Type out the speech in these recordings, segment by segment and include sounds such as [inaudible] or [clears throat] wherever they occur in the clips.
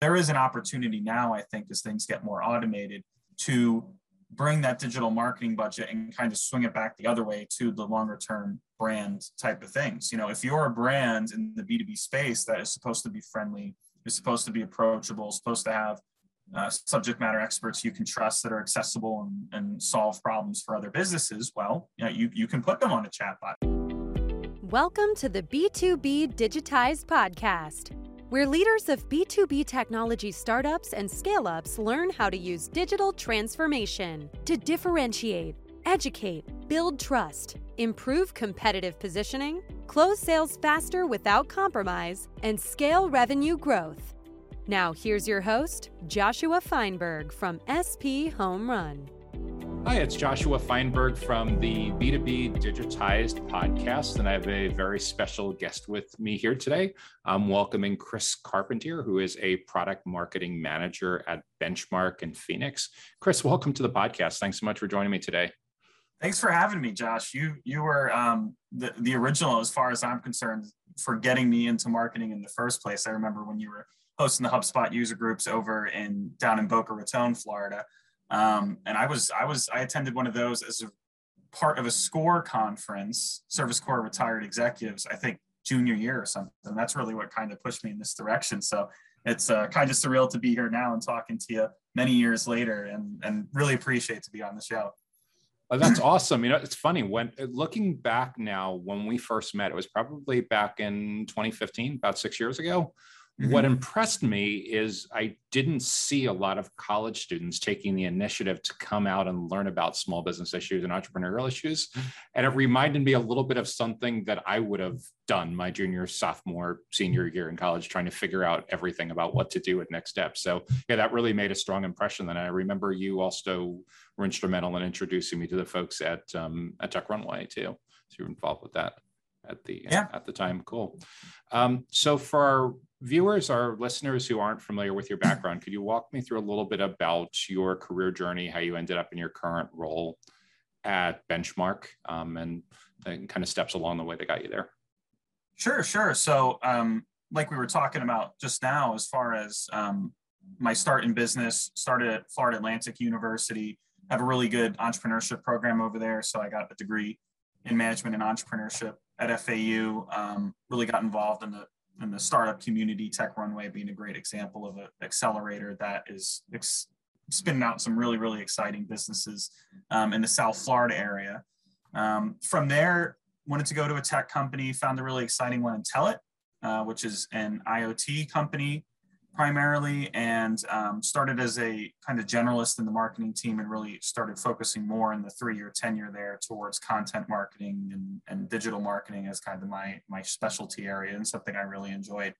there is an opportunity now, I think, as things get more automated to bring that digital marketing budget and kind of swing it back the other way to the longer term brand type of things. You know, if you're a brand in the B2B space that is supposed to be friendly, is supposed to be approachable, supposed to have uh, subject matter experts you can trust that are accessible and, and solve problems for other businesses, well, you, know, you, you can put them on a chatbot. Welcome to the B2B Digitized Podcast where leaders of B2B technology startups and scale ups learn how to use digital transformation to differentiate, educate, build trust, improve competitive positioning, close sales faster without compromise, and scale revenue growth. Now, here's your host, Joshua Feinberg from SP Home Run. Hi, it's Joshua Feinberg from the B2B Digitized podcast, and I have a very special guest with me here today. I'm welcoming Chris Carpentier, who is a product marketing manager at Benchmark in Phoenix. Chris, welcome to the podcast. Thanks so much for joining me today. Thanks for having me, Josh. You you were um, the the original, as far as I'm concerned, for getting me into marketing in the first place. I remember when you were hosting the HubSpot user groups over in down in Boca Raton, Florida. Um, and I was, I was, I attended one of those as a part of a SCORE conference, Service Corps Retired Executives, I think junior year or something. That's really what kind of pushed me in this direction. So it's uh, kind of surreal to be here now and talking to you many years later and, and really appreciate to be on the show. Oh, that's awesome. You know, it's funny when looking back now, when we first met, it was probably back in 2015, about six years ago. Mm-hmm. What impressed me is I didn't see a lot of college students taking the initiative to come out and learn about small business issues and entrepreneurial issues. And it reminded me a little bit of something that I would have done my junior, sophomore, senior year in college, trying to figure out everything about what to do with next steps. So, yeah, that really made a strong impression. And I remember you also were instrumental in introducing me to the folks at, um, at Tech Runway, too. So you were involved with that at the yeah. at the time. Cool. Um, so for our viewers, our listeners who aren't familiar with your background, could you walk me through a little bit about your career journey, how you ended up in your current role at Benchmark, um, and, and kind of steps along the way that got you there? Sure, sure. So, um, like we were talking about just now, as far as um, my start in business, started at Florida Atlantic University. Have a really good entrepreneurship program over there, so I got a degree in management and entrepreneurship at FAU. Um, really got involved in the and the startup community, Tech Runway being a great example of an accelerator that is ex- spinning out some really, really exciting businesses um, in the South Florida area. Um, from there, wanted to go to a tech company, found a really exciting one Intellit, uh, which is an IoT company primarily and um, started as a kind of generalist in the marketing team and really started focusing more in the three-year tenure there towards content marketing and, and digital marketing as kind of my, my specialty area and something I really enjoyed.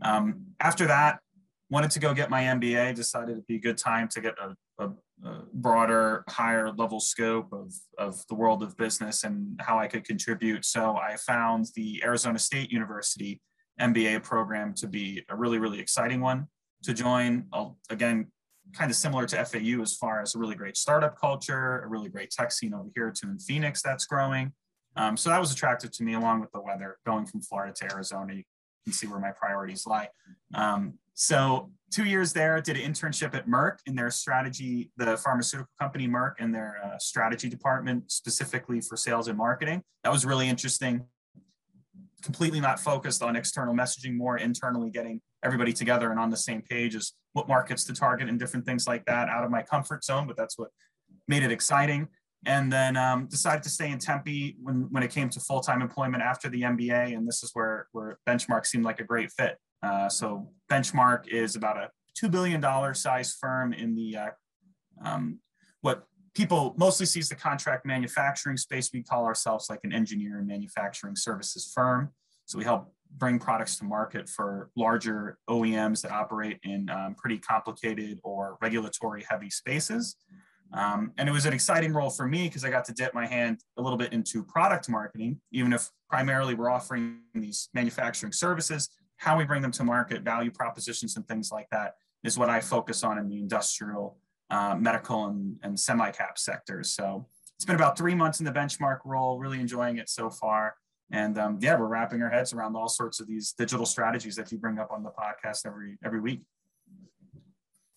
Um, after that, wanted to go get my MBA, decided it'd be a good time to get a, a, a broader, higher level scope of, of the world of business and how I could contribute. So I found the Arizona State University MBA program to be a really, really exciting one to join. I'll, again, kind of similar to FAU as far as a really great startup culture, a really great tech scene over here too in Phoenix that's growing. Um, so that was attractive to me along with the weather going from Florida to Arizona. You can see where my priorities lie. Um, so two years there, did an internship at Merck in their strategy, the pharmaceutical company Merck in their uh, strategy department, specifically for sales and marketing. That was really interesting completely not focused on external messaging, more internally getting everybody together and on the same page as what markets to target and different things like that out of my comfort zone, but that's what made it exciting. And then um, decided to stay in Tempe when, when it came to full-time employment after the MBA. And this is where, where Benchmark seemed like a great fit. Uh, so Benchmark is about a $2 billion size firm in the uh, um, what people mostly sees the contract manufacturing space. We call ourselves like an engineer and manufacturing services firm. So we help bring products to market for larger OEMs that operate in um, pretty complicated or regulatory heavy spaces. Um, and it was an exciting role for me because I got to dip my hand a little bit into product marketing, even if primarily we're offering these manufacturing services, how we bring them to market, value propositions, and things like that is what I focus on in the industrial uh, medical and, and semi-cap sectors. So it's been about three months in the benchmark role, really enjoying it so far. And um, yeah, we're wrapping our heads around all sorts of these digital strategies that you bring up on the podcast every every week.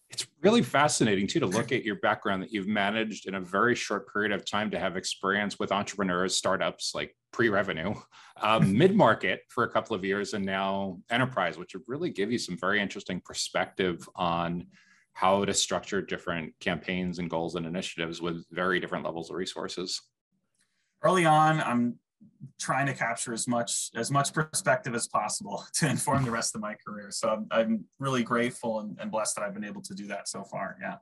It's really fascinating too to look at your background that you've managed in a very short period of time to have experience with entrepreneurs startups like pre-revenue um, [laughs] mid-market for a couple of years and now enterprise which would really give you some very interesting perspective on how to structure different campaigns and goals and initiatives with very different levels of resources early on i'm trying to capture as much as much perspective as possible [laughs] to inform the rest of my career. So I'm, I'm really grateful and, and blessed that I've been able to do that so far. Yeah.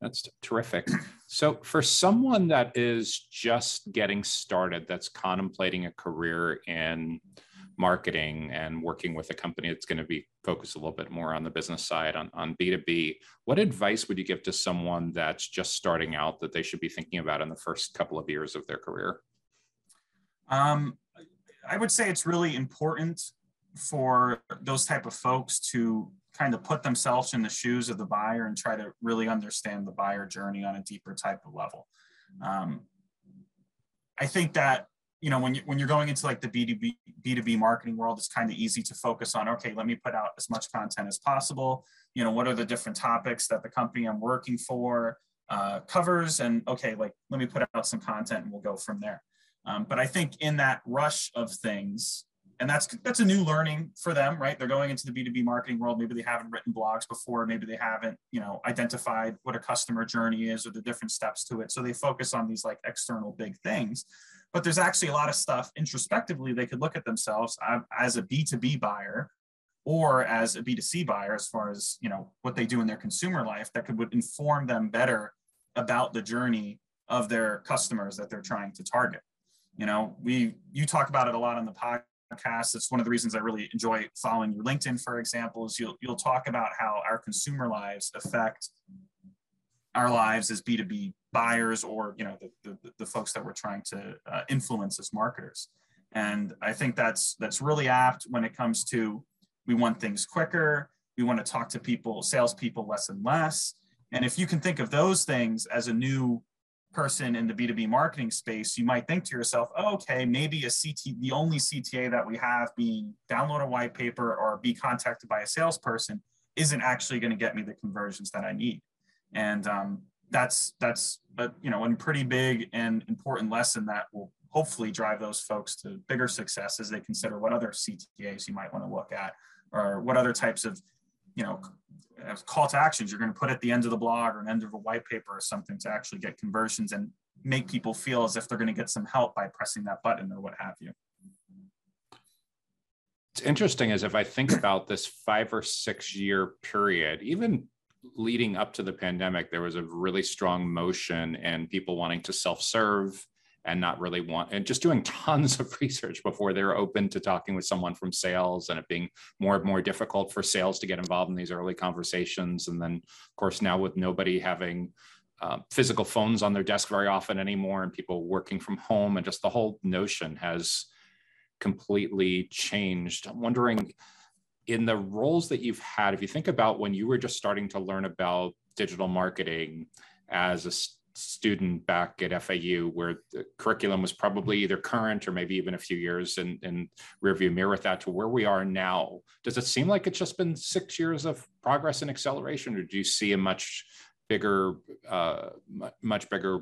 That's terrific. So, for someone that is just getting started, that's contemplating a career in marketing and working with a company that's going to be focused a little bit more on the business side, on, on B2B, what advice would you give to someone that's just starting out that they should be thinking about in the first couple of years of their career? Um, I would say it's really important for those type of folks to kind of put themselves in the shoes of the buyer and try to really understand the buyer journey on a deeper type of level. Um, I think that you know when you when you're going into like the B2B B2B marketing world, it's kind of easy to focus on okay, let me put out as much content as possible. You know, what are the different topics that the company I'm working for uh, covers, and okay, like let me put out some content and we'll go from there. Um, but I think in that rush of things, and that's that's a new learning for them, right? They're going into the B2B marketing world. Maybe they haven't written blogs before. Maybe they haven't, you know, identified what a customer journey is or the different steps to it. So they focus on these like external big things. But there's actually a lot of stuff introspectively they could look at themselves uh, as a B2B buyer or as a B2C buyer, as far as you know what they do in their consumer life, that could would inform them better about the journey of their customers that they're trying to target. You know, we you talk about it a lot on the podcast. It's one of the reasons I really enjoy following your LinkedIn, for example, is you'll you'll talk about how our consumer lives affect our lives as B2B buyers or you know the, the, the folks that we're trying to uh, influence as marketers. And I think that's that's really apt when it comes to we want things quicker. We want to talk to people, salespeople less and less. And if you can think of those things as a new person in the B2B marketing space, you might think to yourself, oh, okay, maybe a CT, the only CTA that we have being download a white paper or be contacted by a salesperson isn't actually going to get me the conversions that I need. And um, that's that's a, you know a pretty big and important lesson that will hopefully drive those folks to bigger success as they consider what other CTAs you might want to look at or what other types of you know call to actions you're going to put at the end of the blog or an end of a white paper or something to actually get conversions and make people feel as if they're going to get some help by pressing that button or what have you. It's interesting as if i think about this five or six year period even leading up to the pandemic there was a really strong motion and people wanting to self-serve and not really want and just doing [laughs] tons of research before they're open to talking with someone from sales and it being more and more difficult for sales to get involved in these early conversations. And then of course now with nobody having uh, physical phones on their desk very often anymore and people working from home and just the whole notion has completely changed. I'm wondering in the roles that you've had if you think about when you were just starting to learn about digital marketing as a student back at FAU where the curriculum was probably either current or maybe even a few years in, in rearview mirror with that to where we are now. Does it seem like it's just been six years of progress and acceleration, or do you see a much bigger, uh, much bigger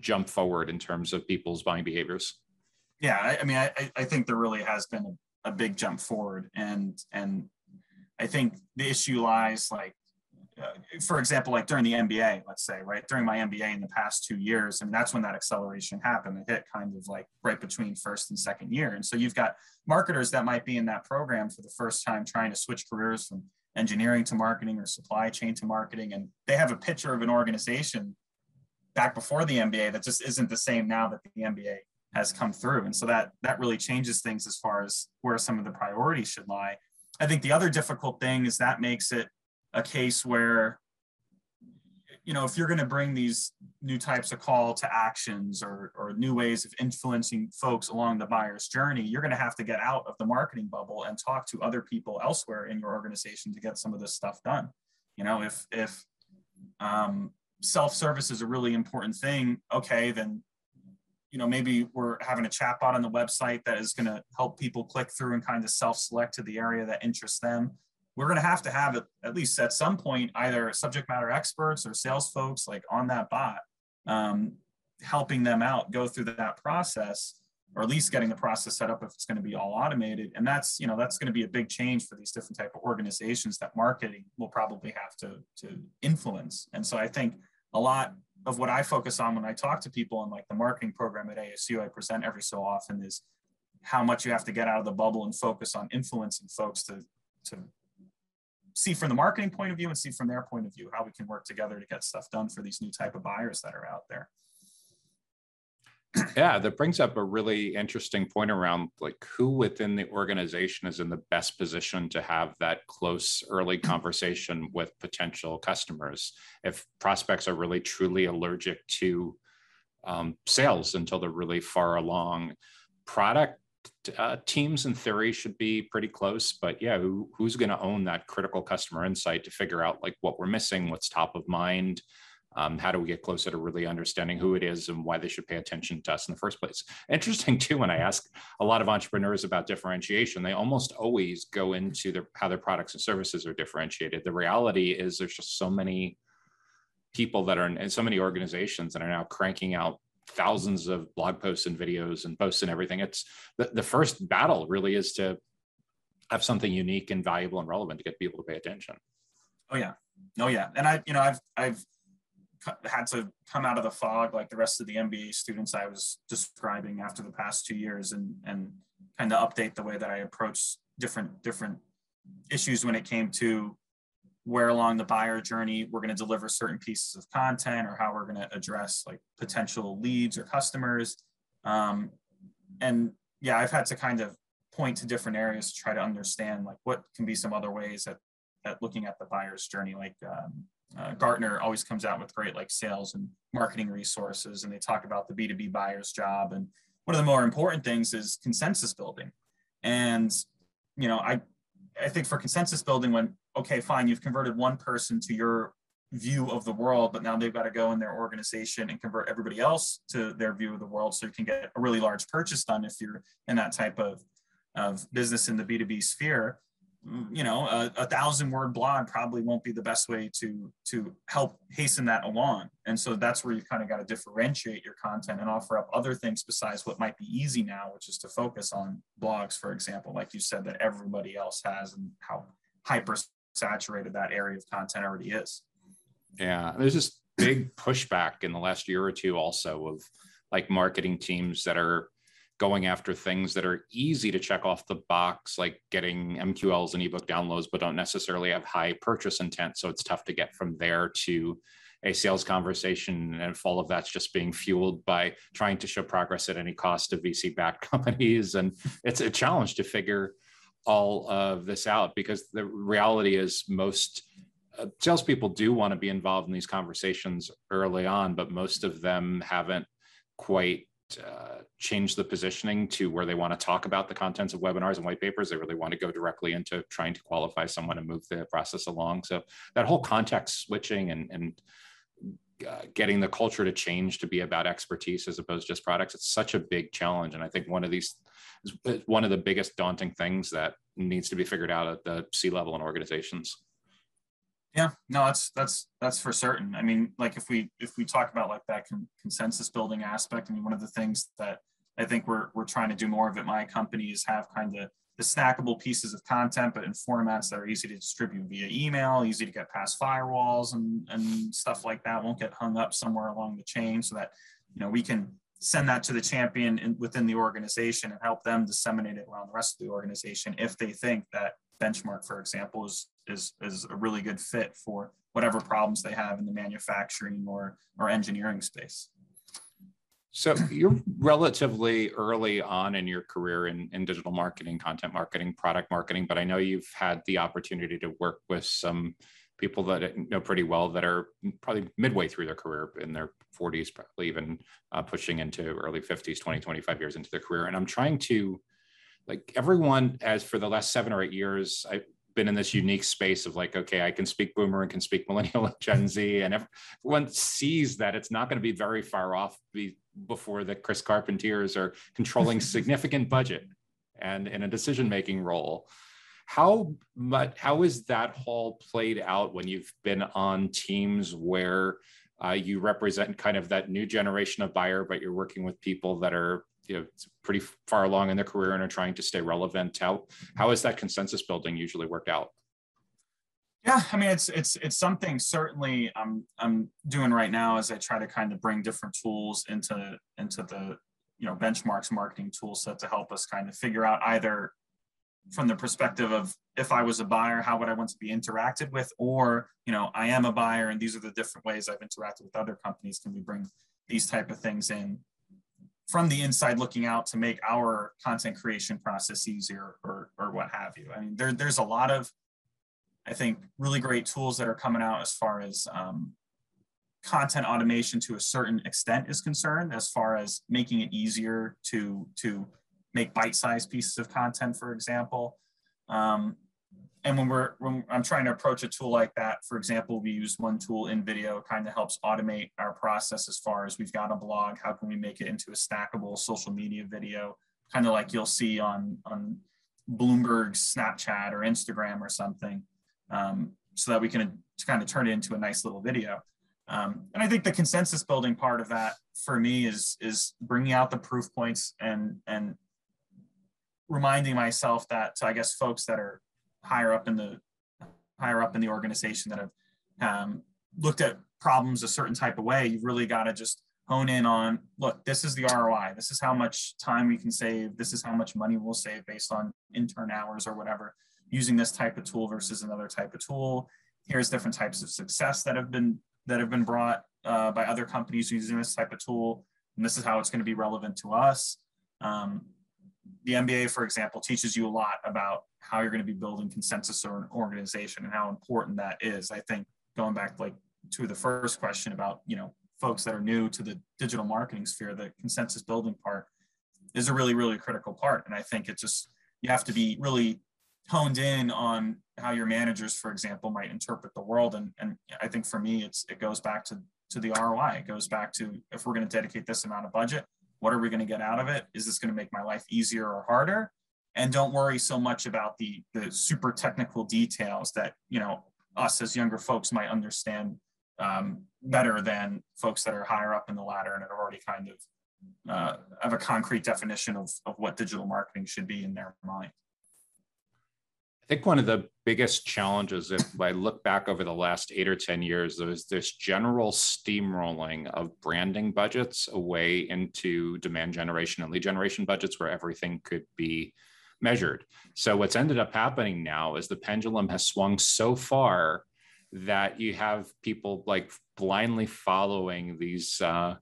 jump forward in terms of people's buying behaviors? Yeah, I, I mean, I, I think there really has been a, big jump forward, and and I think the issue lies like uh, for example, like during the MBA, let's say, right? During my MBA in the past two years, I and that's when that acceleration happened. It hit kind of like right between first and second year. And so you've got marketers that might be in that program for the first time trying to switch careers from engineering to marketing or supply chain to marketing. And they have a picture of an organization back before the MBA that just isn't the same now that the MBA has come through. And so that that really changes things as far as where some of the priorities should lie. I think the other difficult thing is that makes it a case where you know if you're going to bring these new types of call to actions or, or new ways of influencing folks along the buyer's journey you're going to have to get out of the marketing bubble and talk to other people elsewhere in your organization to get some of this stuff done you know if if um, self-service is a really important thing okay then you know maybe we're having a chatbot on the website that is going to help people click through and kind of self-select to the area that interests them. We're going to have to have at, least at some point either subject matter experts or sales folks like on that bot um, helping them out go through that process or at least getting the process set up if it's going to be all automated. And that's you know that's going to be a big change for these different type of organizations that marketing will probably have to to influence. And so i think a lot of what i focus on when i talk to people in like the marketing program at asu i present every so often is how much you have to get out of the bubble and focus on influencing folks to to see from the marketing point of view and see from their point of view how we can work together to get stuff done for these new type of buyers that are out there yeah that brings up a really interesting point around like who within the organization is in the best position to have that close early conversation with potential customers if prospects are really truly allergic to um, sales until they're really far along. Product uh, teams in theory should be pretty close but yeah who, who's going to own that critical customer insight to figure out like what we're missing what's top of mind um, how do we get closer to really understanding who it is and why they should pay attention to us in the first place? [laughs] Interesting too, when I ask a lot of entrepreneurs about differentiation, they almost always go into their, how their products and services are differentiated. The reality is there's just so many people that are in, and so many organizations that are now cranking out thousands of blog posts and videos and posts and everything. It's the, the first battle really is to have something unique and valuable and relevant to get people to pay attention. Oh yeah. Oh yeah. And I, you know, I've, I've had to come out of the fog like the rest of the MBA students I was describing after the past two years and and kind of update the way that I approach different different issues when it came to where along the buyer journey we're going to deliver certain pieces of content or how we're going to address like potential leads or customers. Um, and yeah i've had to kind of point to different areas to try to understand like what can be some other ways at, at looking at the buyer's journey like um, uh, Gartner always comes out with great like sales and marketing resources, and they talk about the B2B buyer's job. And one of the more important things is consensus building. And you know, I I think for consensus building, when okay, fine, you've converted one person to your view of the world, but now they've got to go in their organization and convert everybody else to their view of the world, so you can get a really large purchase done if you're in that type of of business in the B2B sphere you know a, a, thousand word blog probably won't be the best way to to help hasten that along. And so that's where you've kind of got to differentiate your content and offer up other things besides what might be easy now which is to focus on blogs for example. Like you said that everybody else has and how hyper saturated that area of content already is. Yeah there's this big pushback in the last year or two also of like marketing teams that are going after things that are easy to check off the box, like getting MQLs and ebook downloads, but don't necessarily have high purchase intent. So it's tough to get from there to a sales conversation. And if all of that's just being fueled by trying to show progress at any cost to VC backed [laughs] companies. And it's a challenge to figure all of this out because the reality is most uh, salespeople do want to be involved in these conversations early on, but most of them haven't quite uh, change the positioning to where they want to talk about the contents of webinars and white papers. They really want to go directly into trying to qualify someone and move the process along. So that whole context switching and, and uh, getting the culture to change to be about expertise as opposed to just products, it's such a big challenge. And I think one of these is one of the biggest daunting things that needs to be figured out at the C level in organizations. Yeah, no, that's that's that's for certain. I mean, like if we if we talk about like that con- consensus building aspect, I mean, one of the things that I think we're we're trying to do more of at my company is have kind of the snackable pieces of content, but in formats that are easy to distribute via email, easy to get past firewalls and and stuff like that. Won't get hung up somewhere along the chain, so that you know we can send that to the champion in, within the organization and help them disseminate it around the rest of the organization if they think that benchmark, for example, is is is a really good fit for whatever problems they have in the manufacturing or or engineering space. So you're relatively early on in your career in, in digital marketing, content marketing, product marketing, but I know you've had the opportunity to work with some people that know pretty well that are probably midway through their career in their 40s, probably even uh, pushing into early 50s, 20, 25 years into their career. And I'm trying to like everyone as for the last seven or eight years i've been in this unique space of like okay i can speak boomer and can speak [laughs] millennial and gen z and everyone sees that it's not going to be very far off be, before the chris carpentiers are controlling [laughs] significant budget and in a decision making role How much? How is that whole played out when you've been on teams where uh, you represent kind of that new generation of buyer, but you're working with people that are you know pretty far along in their career and are trying to stay relevant. How how has that consensus building usually worked out? Yeah, I mean it's it's it's something certainly I'm I'm doing right now as I try to kind of bring different tools into into the you know benchmarks marketing tool set to help us kind of figure out either from the perspective of if I was a buyer, how would I want to be interacted with? Or, you know, I am a buyer and these are the different ways I've interacted with other companies. Can we bring these type of things in from the inside looking out to make our content creation process easier or, or what have you? I mean, there, there's a lot of, I think, really great tools that are coming out as far as um, content automation to a certain extent is concerned, as far as making it easier to, to make bite-sized pieces of content, for example. Um, and when we're when I'm trying to approach a tool like that, for example, we use one tool InVideo kind of helps automate our process as far as we've got a blog. How can we make it into a stackable social media video, kind of like you'll see on on Bloomberg's Snapchat or Instagram or something, um, so that we can kind of turn it into a nice little video. Um, and I think the consensus building part of that for me is is bringing out the proof points and and reminding myself that to I guess folks that are higher up in the higher up in the organization that have um, looked at problems a certain type of way, you've really got to just hone in on look, this is the ROI. This is how much time we can save. This is how much money we'll save based on intern hours or whatever using this type of tool versus another type of tool. Here's different types of success that have been that have been brought uh, by other companies using this type of tool, and this is how it's going to be relevant to us. Um, the MBA, for example, teaches you a lot about how you're going to be building consensus or an organization and how important that is. I think going back like to the first question about, you know, folks that are new to the digital marketing sphere, the consensus building part is a really, really critical part. And I think it just, you have to be really honed in on how your managers, for example, might interpret the world. And, and I think for me, it's, it goes back to, to the ROI. It goes back to if we're going to dedicate this amount of budget, what are we going to get out of it? Is this going to make my life easier or harder? And don't worry so much about the, the super technical details that, you know, us as younger folks might understand um, better than folks that are higher up in the ladder and are already kind of uh, have a concrete definition of, of what digital marketing should be in their mind. I think one of the biggest challenges, if I look back over the last eight or 10 years, there's this general steamrolling of branding budgets away into demand generation and lead generation budgets where everything could be measured. So, what's ended up happening now is the pendulum has swung so far that you have people like blindly following these uh,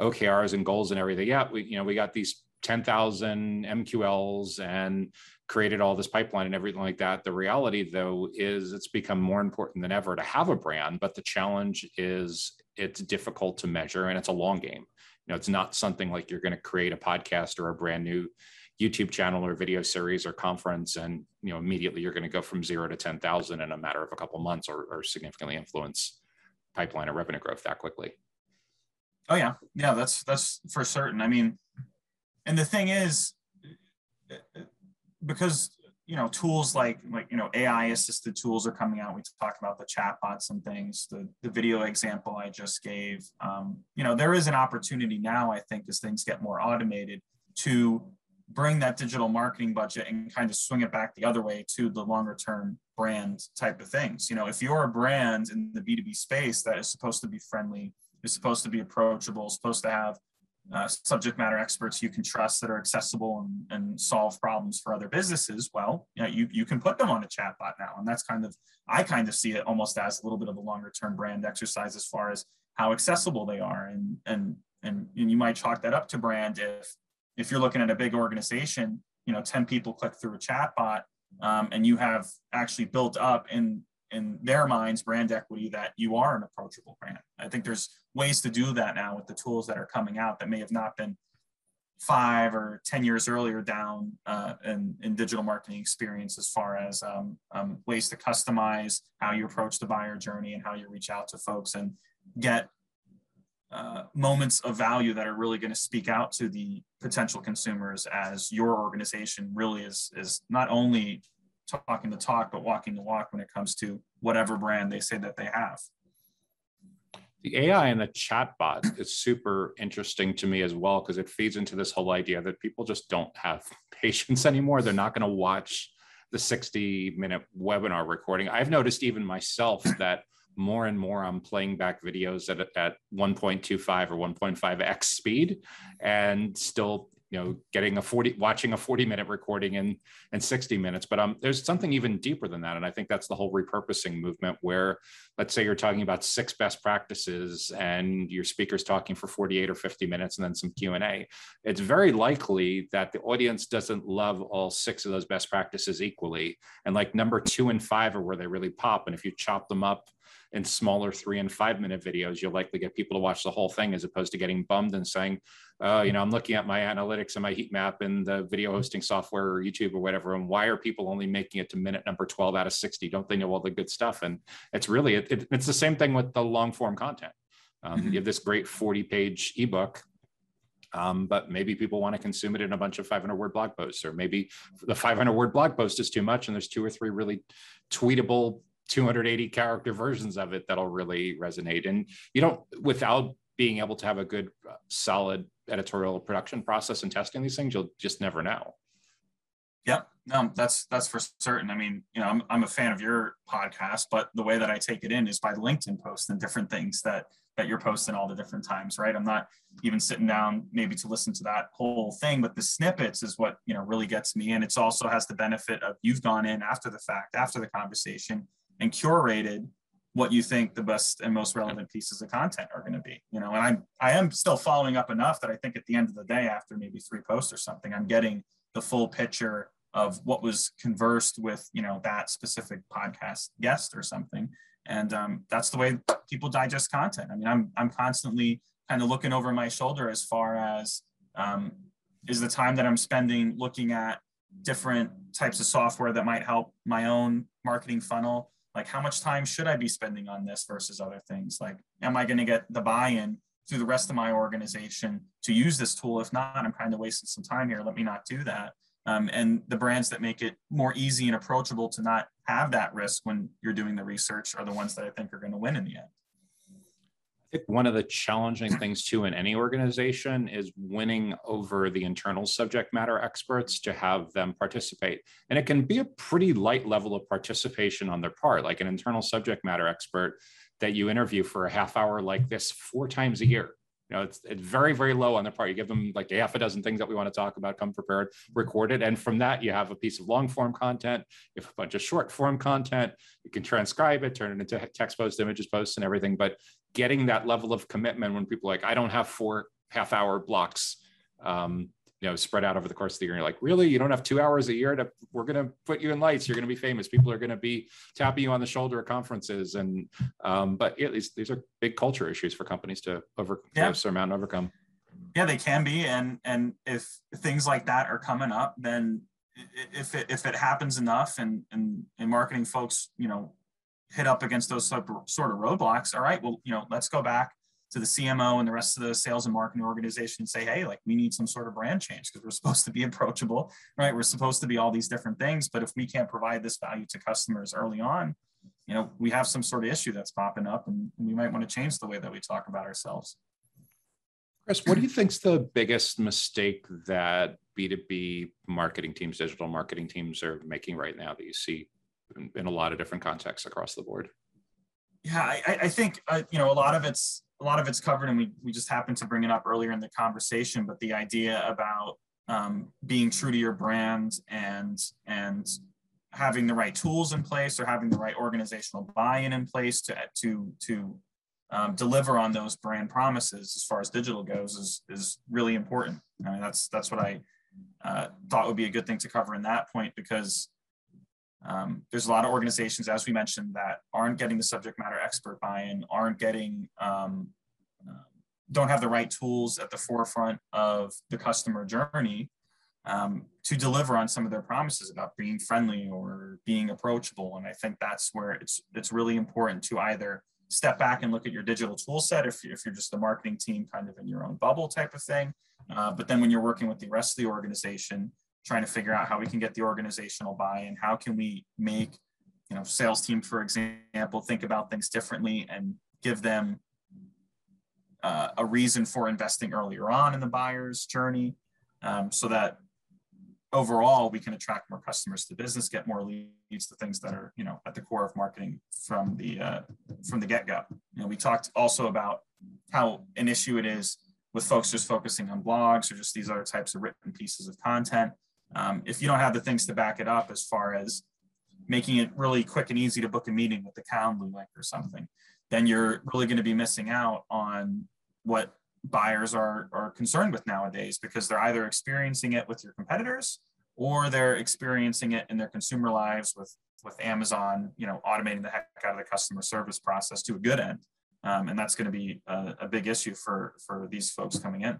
OKRs and goals and everything. Yeah, we, you know, we got these 10,000 MQLs and created all this pipeline and everything like that. The reality, though, is it's become more important than ever to have a brand, but the challenge is it's difficult to measure and it's a long game. You know, it's not something like you're going to create a podcast or a brand new YouTube channel or video series or conference, and you know immediately you're going to go from zero to ten thousand in a matter of a couple months, or, or significantly influence pipeline or revenue growth that quickly. Oh yeah, yeah, that's that's for certain. I mean, and the thing is, because you know tools like like you know ai assisted tools are coming out. We talked about the chatbots and things the, the video example i just gave. Um, you know there is an opportunity now i think as things get more automated to bring that digital marketing budget and kind of swing it back the other way to the longer term brand type of things. You know if you're a brand in the b2b space that is supposed to be friendly is supposed to be approachable supposed to have uh, subject matter experts you can trust that are accessible and, and solve problems for other businesses, well, you, know, you, you can put them on a chatbot now. And that's kind of, I kind of see it almost as a little bit of a longer term brand exercise as far as how accessible they are. And, and, and, and you might chalk that up to brand if, if you're looking at a big organization, you know, 10 people click through a chatbot um, and you have actually built up in in their minds brand equity that you are an approachable brand. I think there's ways to do that now with the tools that are coming out that may have not been five or 10 years earlier down uh, in, in digital marketing experience as far as um, um, ways to customize how you approach the buyer journey and how you reach out to folks and get uh, moments of value that are really going to speak out to the potential consumers as your organization really is, is not only talking the talk, but walking the walk when it comes to whatever brand they say that they have. The AI and the chatbot is super interesting to me as well because it feeds into this whole idea that people just don't have [laughs] patience anymore. They're not going to watch the 60 minute webinar recording. I've noticed even myself [laughs] that more and more I'm playing back videos at, at 1.25 or 1.5x speed and still you know getting a 40 watching a 40 minute recording in in 60 minutes. But um there's something even deeper than that and i think that's the whole repurposing movement where let's say you're talking about six best practices and your speaker's talking for 48 or 50 minutes and then some q&a it's very likely that the audience doesn't love all six of those best practices equally. And like number two and five are where they really pop and if you chop them up in smaller three and five minute videos, you'll likely get people to watch the whole thing as opposed to getting bummed and saying, uh, you know, I'm looking at my analytics and my heat map and the video hosting software or YouTube or whatever. And why are people only making it to minute number 12 out of 60? Don't they know all the good stuff? And it's really, it, it, it's the same thing with the long form content. Um, mm-hmm. You have this great 40 page ebook um, but maybe people want to consume it in a bunch of 500 word blog posts, or maybe the 500 word blog post is too much and there's two or three really tweetable 280 character versions of it that'll really resonate. And you don't, without being able to have a good, uh, solid editorial production process and testing these things, you'll just never know. Yeah, no, that's that's for certain. I mean, you know, I'm I'm a fan of your podcast, but the way that I take it in is by LinkedIn posts and different things that that you're posting all the different times, right? I'm not even sitting down maybe to listen to that whole thing, but the snippets is what you know really gets me. And it's also has the benefit of you've gone in after the fact, after the conversation, and curated what you think the best and most relevant pieces of content are going to be you know? And i'm i am still following up enough that i think at the end of the day after maybe three posts or something i'm getting the full picture of what was conversed with you know that specific podcast guest or something. And um, that's the way people digest content. I mean i'm i'm constantly kind of looking over my shoulder as far as um, is the time that i'm spending looking at different types of software that might help my own marketing funnel like how much time should i be spending on this versus other things? Like am i going to get the buy-in through the rest of my organization to use this tool? If not i'm kind of wasting some time here. Let me not do that. Um, and the brands that make it more easy and approachable to not have that risk when you're doing the research are the ones that i think are going to win in the end think one of the challenging things too in any organization is winning over the internal subject matter experts to have them participate. And it can be a pretty light level of participation on their part, like an internal subject matter expert that you interview for a half hour like this four times a year. You know, it's, it's very, very low on their part. You give them like a half a dozen things that we want to talk about, come prepared, record it. And from that, you have a piece of long form content, you have a bunch of short form content. You can transcribe it, turn it into text post, images posts, and everything. But getting that level of commitment when people are like, I don't have four half hour blocks, um, you know, spread out over the course of the year. You're like, really? You don't have two hours a year to, we're going to put you in lights. You're going to be famous. People are going to be tapping you on the shoulder at conferences. And, um, but yeah, these, these are big culture issues for companies to over, yeah. surmount and overcome. Yeah, they can be. And, and if things like that are coming up, then if it, if it happens enough and, and, and marketing folks, you know, hit up against those sort of roadblocks, all right, well, you know, let's go back to the CMO and the rest of the sales and marketing organization and say, hey, like we need some sort of brand change because we're supposed to be [laughs] approachable, right? We're supposed to be all these different things, but if we can't provide this value to customers early on, you know, we have some sort of issue that's popping up and we might want to change the way that we talk about ourselves. Chris, what do you think's the biggest mistake that B2B marketing teams, digital marketing teams are making right now that you see in, in a lot of different contexts across the board. Yeah, I, I think uh, you know a lot of it's a lot of it's covered, and we we just happened to bring it up earlier in the conversation. But the idea about um, being true to your brand and and having the right tools in place or having the right organizational buy-in in place to to to um, deliver on those brand promises as far as digital goes is is really important. I mean, that's that's what I uh, thought would be a good thing to cover in that point because um, there's a lot of organizations, as we mentioned, that aren't getting the subject matter expert buy-in, aren't getting, um, uh, don't have the right tools at the forefront of the customer journey um, to deliver on some of their promises about being friendly or being approachable. And I think that's where it's it's really important to either step back and look at your digital tool set if, if you're just the marketing team kind of in your own bubble type of thing. Uh, but then when you're working with the rest of the organization, trying to figure out how we can get the organizational buy-in. How can we make, you know, sales team, for example, think about things differently and give them uh, a reason for investing earlier on in the buyer's journey um, so that overall we can attract more customers to the business get more leads to things that are you know at the core of marketing from the uh, from the get-go you know we talked also about how an issue it is with folks just focusing on blogs or just these other types of written pieces of content um, if you don't have the things to back it up as far as making it really quick and easy to book a meeting with the calendly link or something then you're really going to be missing out on what buyers are, are concerned with nowadays because they're either experiencing it with your competitors or they're experiencing it in their consumer lives with, with Amazon, you know, automating the heck out of the customer service process to a good end. Um, and that's going to be a, a big issue for, for these folks coming in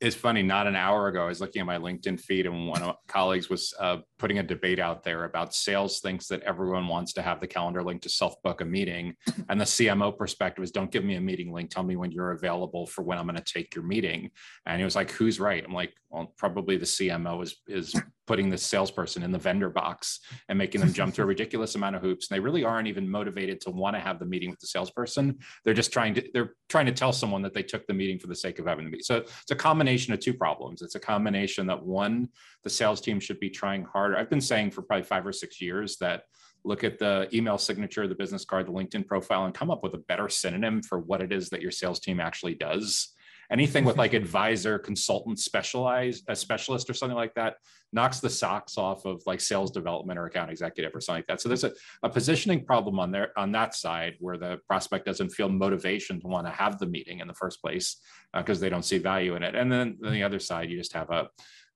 it's funny. Not an hour ago, I was looking at my LinkedIn feed, and one of my colleagues was uh, putting a debate out there about sales thinks that everyone wants to have the calendar link to self book a meeting, and the CMO perspective is don't give me a meeting link. Tell me when you're available for when I'm going to take your meeting. And he was like, "Who's right?" I'm like, "Well, probably the CMO is is putting the salesperson in the vendor box and making them jump through a [laughs] ridiculous amount of hoops. And they really aren't even motivated to want to have the meeting with the salesperson. They're just trying to they're trying to tell someone that they took the meeting for the sake of having the meeting. So it's a combination of two problems. It's a combination that one, the sales team should be trying harder. I've been saying for probably five or six years that look at the email signature, the business card, the LinkedIn profile, and come up with a better synonym for what it is that your sales team actually does anything with like [laughs] advisor consultant specialized a specialist or something like that knocks the socks off of like sales development or account executive or something like that. So there's a, a positioning problem on there on that side where the prospect doesn't feel motivation to want to have the meeting in the first place because uh, they don't see value in it. And then on the other side you just have a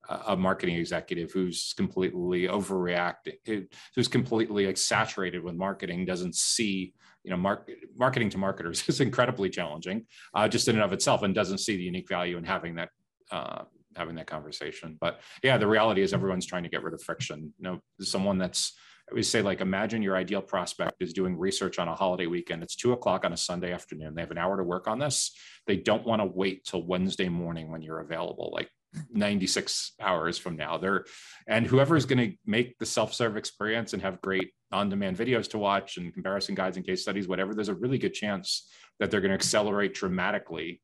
a marketing executive who's completely overreacting, who's completely like saturated with marketing, doesn't see, you know, market, marketing to marketers [laughs] is incredibly challenging, uh, just in and of itself, and doesn't see the unique value in having that uh, having that conversation. But yeah, the reality is everyone's trying to get rid of friction. You know, someone that's we say like imagine your ideal prospect is doing research on a holiday weekend. It's two o'clock on a Sunday afternoon. They have an hour to work on this. They don't want to wait till Wednesday morning when you're available. Like 96 hours from now they're and whoever is going to make the self-serve experience and have great on-demand videos to watch and comparison guides and case studies whatever there's a really good chance that they're going to accelerate dramatically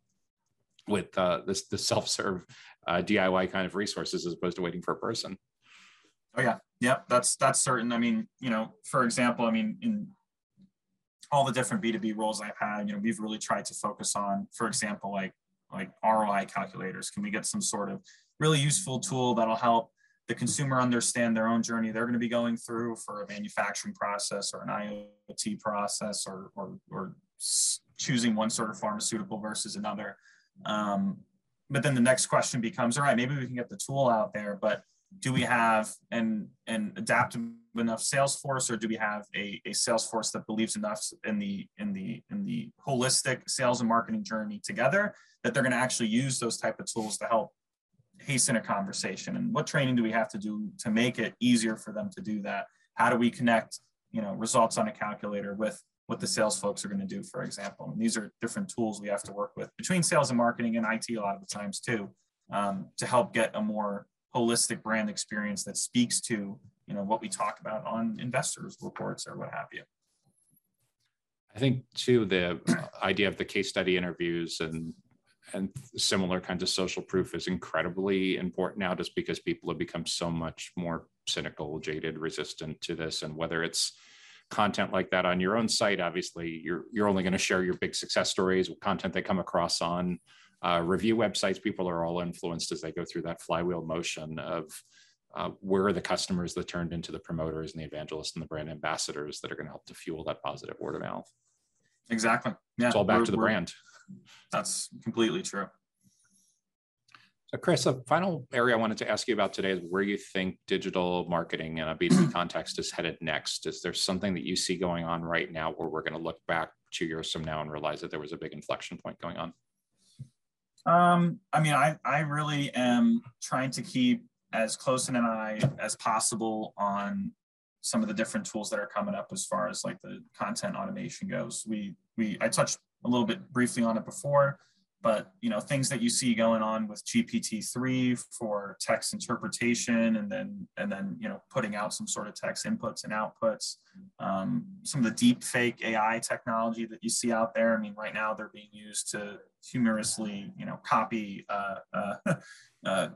with uh, this the self-serve uh, diy kind of resources as opposed to waiting for a person. Oh yeah. Yeah that's that's certain. I mean you know for example i mean in all the different b2b roles i've had you know we've really tried to focus on for example like like ROI calculators? Can we get some sort of really useful tool that'll help the consumer understand their own journey they're going to be going through for a manufacturing process or an IoT process or, or, or choosing one sort of pharmaceutical versus another. Um, but then the next question becomes, all right, maybe we can get the tool out there, but do we have an, an adaptive enough sales force or do we have a, a sales force that believes enough in the in the in the holistic sales and marketing journey together that they're going to actually use those type of tools to help hasten a conversation? And what training do we have to do to make it easier for them to do that? How do we connect you know results on a calculator with what the sales folks are going to do for example? And these are different tools we have to work with between sales and marketing and it a lot of the times too um, to help get a more holistic brand experience that speaks to you know what we talk about on investors reports or what have you. I think too the idea of the case study interviews and and similar kinds of social proof is incredibly important now just because people have become so much more cynical jaded resistant to this. And whether it's content like that on your own site obviously you're you're only going to share your big success stories content they come across on uh, review websites. People are all influenced as they go through that flywheel motion of uh, where are the customers that turned into the promoters and the evangelists and the brand ambassadors that are going to help to fuel that positive word of mouth? Exactly. Yeah. It's all back to the brand that's completely true. So chris a final area i wanted to ask you about today is where you think digital marketing in a b2b [clears throat] context is headed next. Is there something that you see going on right now where we're going to look back two years from now and realize that there was a big inflection point going on? Um, I mean, I, I really am trying to keep as close an eye as possible on some of the different tools that are coming up as far as like the content automation goes. We we I touched a little bit briefly on it before. but you know things that you see going on with GPT-3 for text interpretation and then and then you know putting out some sort of text inputs and outputs. Um, some of the deep fake AI technology that you see out there. I mean, right now they're being used to humorously you know copy uh, uh, [laughs] uh,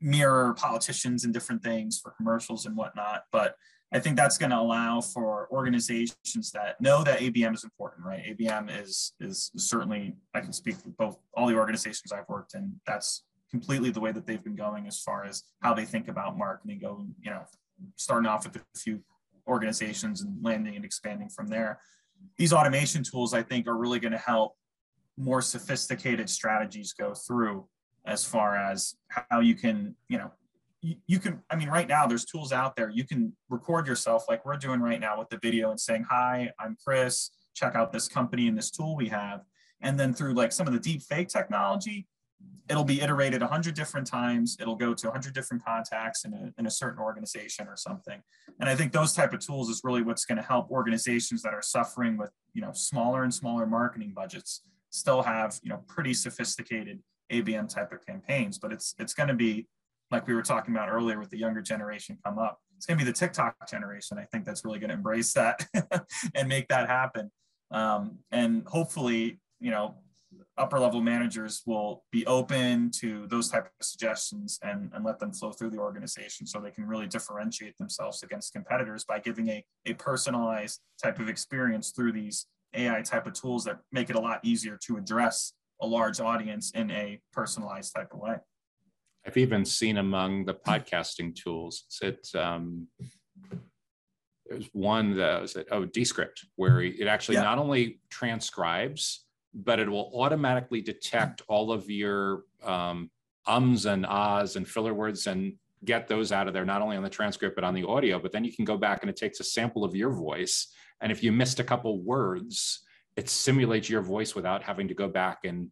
mirror politicians and different things for commercials and whatnot. But I think that's going to allow for organizations that know that ABM is important, right? ABM is is certainly I can speak for both all the organizations I've worked in. That's completely the way that they've been going as far as how they think about marketing. Go, you know, starting off with a few organizations and landing and expanding from there. These automation tools, I think, are really going to help more sophisticated strategies go through as far as how you can, you know, you, can i mean right now there's tools out there. You can record yourself like we're doing right now with the video and saying hi i'm chris. Check out this company and this tool we have. And then through like some of the deep fake technology it'll be iterated 100 different times. It'll go to 100 different contacts in a, in a certain organization or something. And i think those type of tools is really what's going to help organizations that are suffering with you know smaller and smaller marketing budgets still have you know pretty sophisticated abm type of campaigns. But it's it's going to be like we were talking about earlier with the younger generation come up. It's going to be the TikTok generation. I think that's really going to embrace that [laughs] and make that happen. Um, and hopefully, you know, upper level managers will be open to those type of suggestions and, and let them flow through the organization so they can really differentiate themselves against competitors by giving a, a personalized type of experience through these AI type of tools that make it a lot easier to address a large audience in a personalized type of way. I've even seen among the podcasting tools, it's um, there's one that was at, oh Descript, where it actually yeah. not only transcribes, but it will automatically detect all of your um, ums and ahs and filler words and get those out of there, not only on the transcript, but on the audio. But then you can go back and it takes a sample of your voice. And if you missed a couple words, it simulates your voice without having to go back and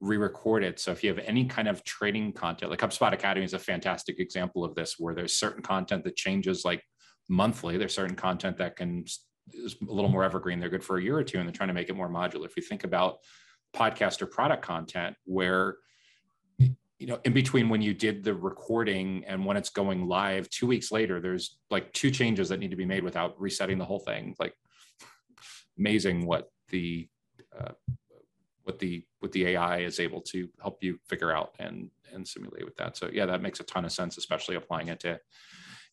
re-record it. So if you have any kind of training content, like HubSpot Academy is a fantastic example of this, where there's certain content that changes like monthly. There's certain content that can is a little more evergreen. They're good for a year or two, and they're trying to make it more modular. If you think about podcast or product content, where you know in between when you did the recording and when it's going live two weeks later there's like two changes that need to be made without resetting the whole thing like amazing what the uh, what the what the AI is able to help you figure out and and simulate with that. So yeah, that makes a ton of sense, especially applying it to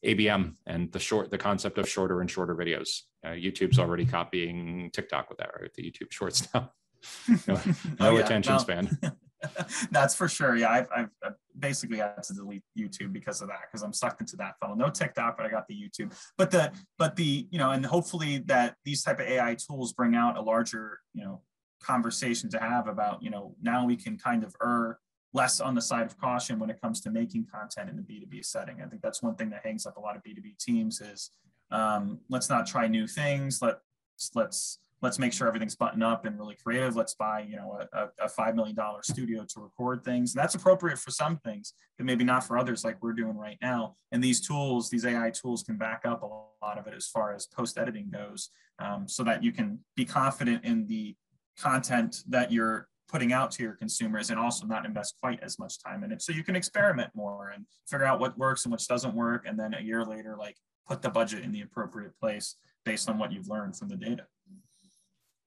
ABM and the short the concept of shorter and shorter videos. Uh, YouTube's already copying TikTok with that, right? The YouTube Shorts now. [laughs] [laughs] no, no oh, yeah. attention no. span. [laughs] That's for sure. Yeah, I've, I've, I've, basically had to delete YouTube because of that because I'm stuck into that funnel. No TikTok, but I got the YouTube. But the but the you know, and hopefully that these type of AI tools bring out a larger you know conversation to have about, you know, now we can kind of err less on the side of caution when it comes to making content in the B2B setting. I think that's one thing that hangs up a lot of B2B teams is um, let's not try new things. Let's, let's, let's make sure everything's buttoned up and really creative. Let's buy, you know, a, a $5 million studio to record things. And that's appropriate for some things, but maybe not for others like we're doing right now. And these tools, these AI tools can back up a lot of it as far as post editing goes um, so that you can be confident in the content that you're putting out to your consumers and also not invest quite as much time in it. So you can experiment more and figure out what works and which doesn't work and then a year later like put the budget in the appropriate place based on what you've learned from the data.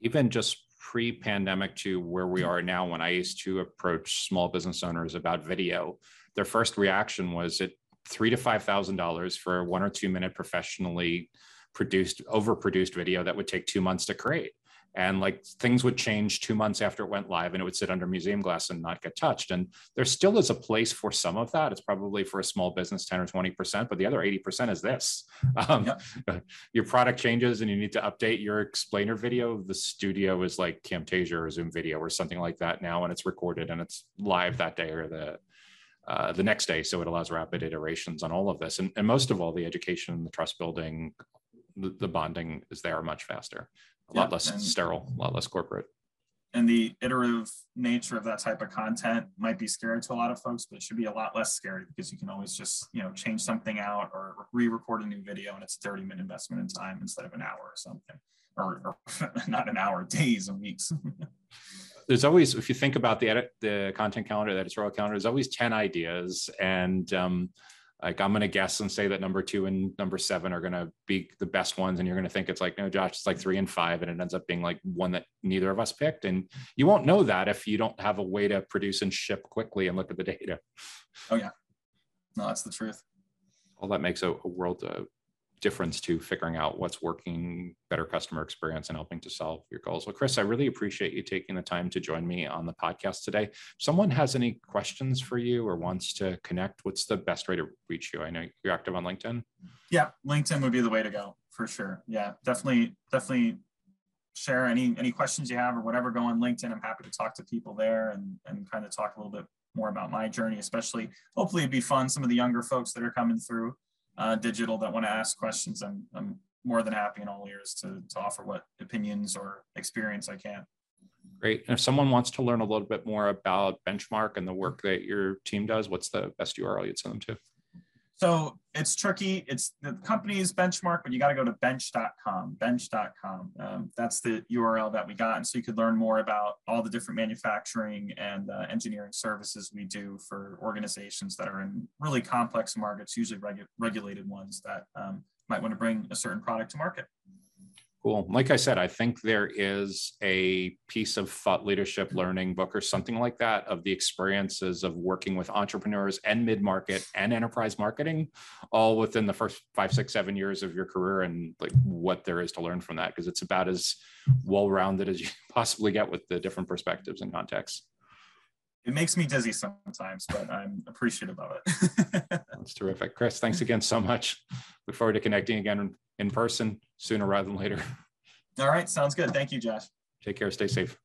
Even just pre-pandemic to where we are now when i used to approach small business owners about video their first reaction was it three to five thousand dollars for one or two minute professionally produced overproduced video that would take two months to create and like things would change two months after it went live and it would sit under museum glass and not get touched. And there still is a place for some of that. It's probably for a small business 10 or 20% but the other 80% is this. [laughs] Um, yep. [laughs] your product changes and you need to update your explainer video. The studio is like camtasia or zoom video or something like that now and it's recorded and it's live that day or the uh, the next day. So it allows rapid iterations on all of this. And, and most of all the education the trust building the, the bonding is there much faster a lot less and, sterile, a lot less corporate. And the iterative nature of that type of content might be scary to a lot of folks, but it should be a lot less scary because you can always just, you know, change something out or re-record a new video and it's 30 minute investment in time instead of an hour or something. Or, or [laughs] not an hour, days and weeks. [laughs] there's always, if you think about the edit, the content calendar, the editorial calendar, there's always 10 ideas. And um, like I'm going to guess and say that number two and number seven are going to be the best ones. And you're going to think it's like, no, Josh, it's like three and five. And it ends up being like one that neither of us picked. And you won't know that if you don't have a way to produce and ship quickly and look at the data. Oh, yeah. No, that's the truth. All that makes a, a world of difference to figuring out what's working, better customer experience, and helping to solve your goals. Well, Chris, I really appreciate you taking the time to join me on the podcast today. If someone has any questions for you or wants to connect, what's the best way to reach you? I know you're active on LinkedIn. Yeah, LinkedIn would be the way to go for sure. Yeah, definitely, definitely share any any questions you have or whatever go on LinkedIn. I'm happy to talk to people there and and kind of talk a little bit more about my journey, especially hopefully it'd be fun. Some of the younger folks that are coming through uh, digital that want to ask questions, I'm, I'm more than happy in all ears to, to offer what opinions or experience I can. Great. And if someone wants to learn a little bit more about Benchmark and the work that your team does, what's the best URL you'd send them to? So it's tricky. It's the company's benchmark, but you got to go to bench.com, bench.com. Um, that's the URL that we got. And so you could learn more about all the different manufacturing and uh, engineering services we do for organizations that are in really complex markets, usually regu- regulated ones that um, might want to bring a certain product to market. Cool. Like I said, I think there is a piece of thought leadership learning book or something like that of the experiences of working with entrepreneurs and mid market and enterprise marketing, all within the first five, six, seven years of your career, and like what there is to learn from that, because it's about as well rounded as you [laughs] possibly get with the different perspectives and contexts. It makes me dizzy sometimes, but I'm appreciative of it. [laughs] That's terrific. Chris, thanks again so much. Look forward to connecting again in person sooner rather than later. All right. Sounds good. Thank you, Josh. Take care. Stay safe.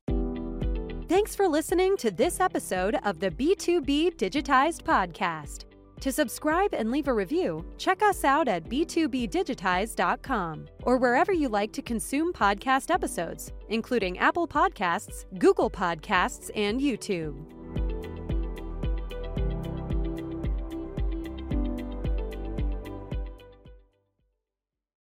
Thanks for listening to this episode of the B2B Digitized Podcast. To subscribe and leave a review, check us out at b2bdigitize.com or wherever you like to consume podcast episodes, including Apple Podcasts, Google Podcasts, and YouTube.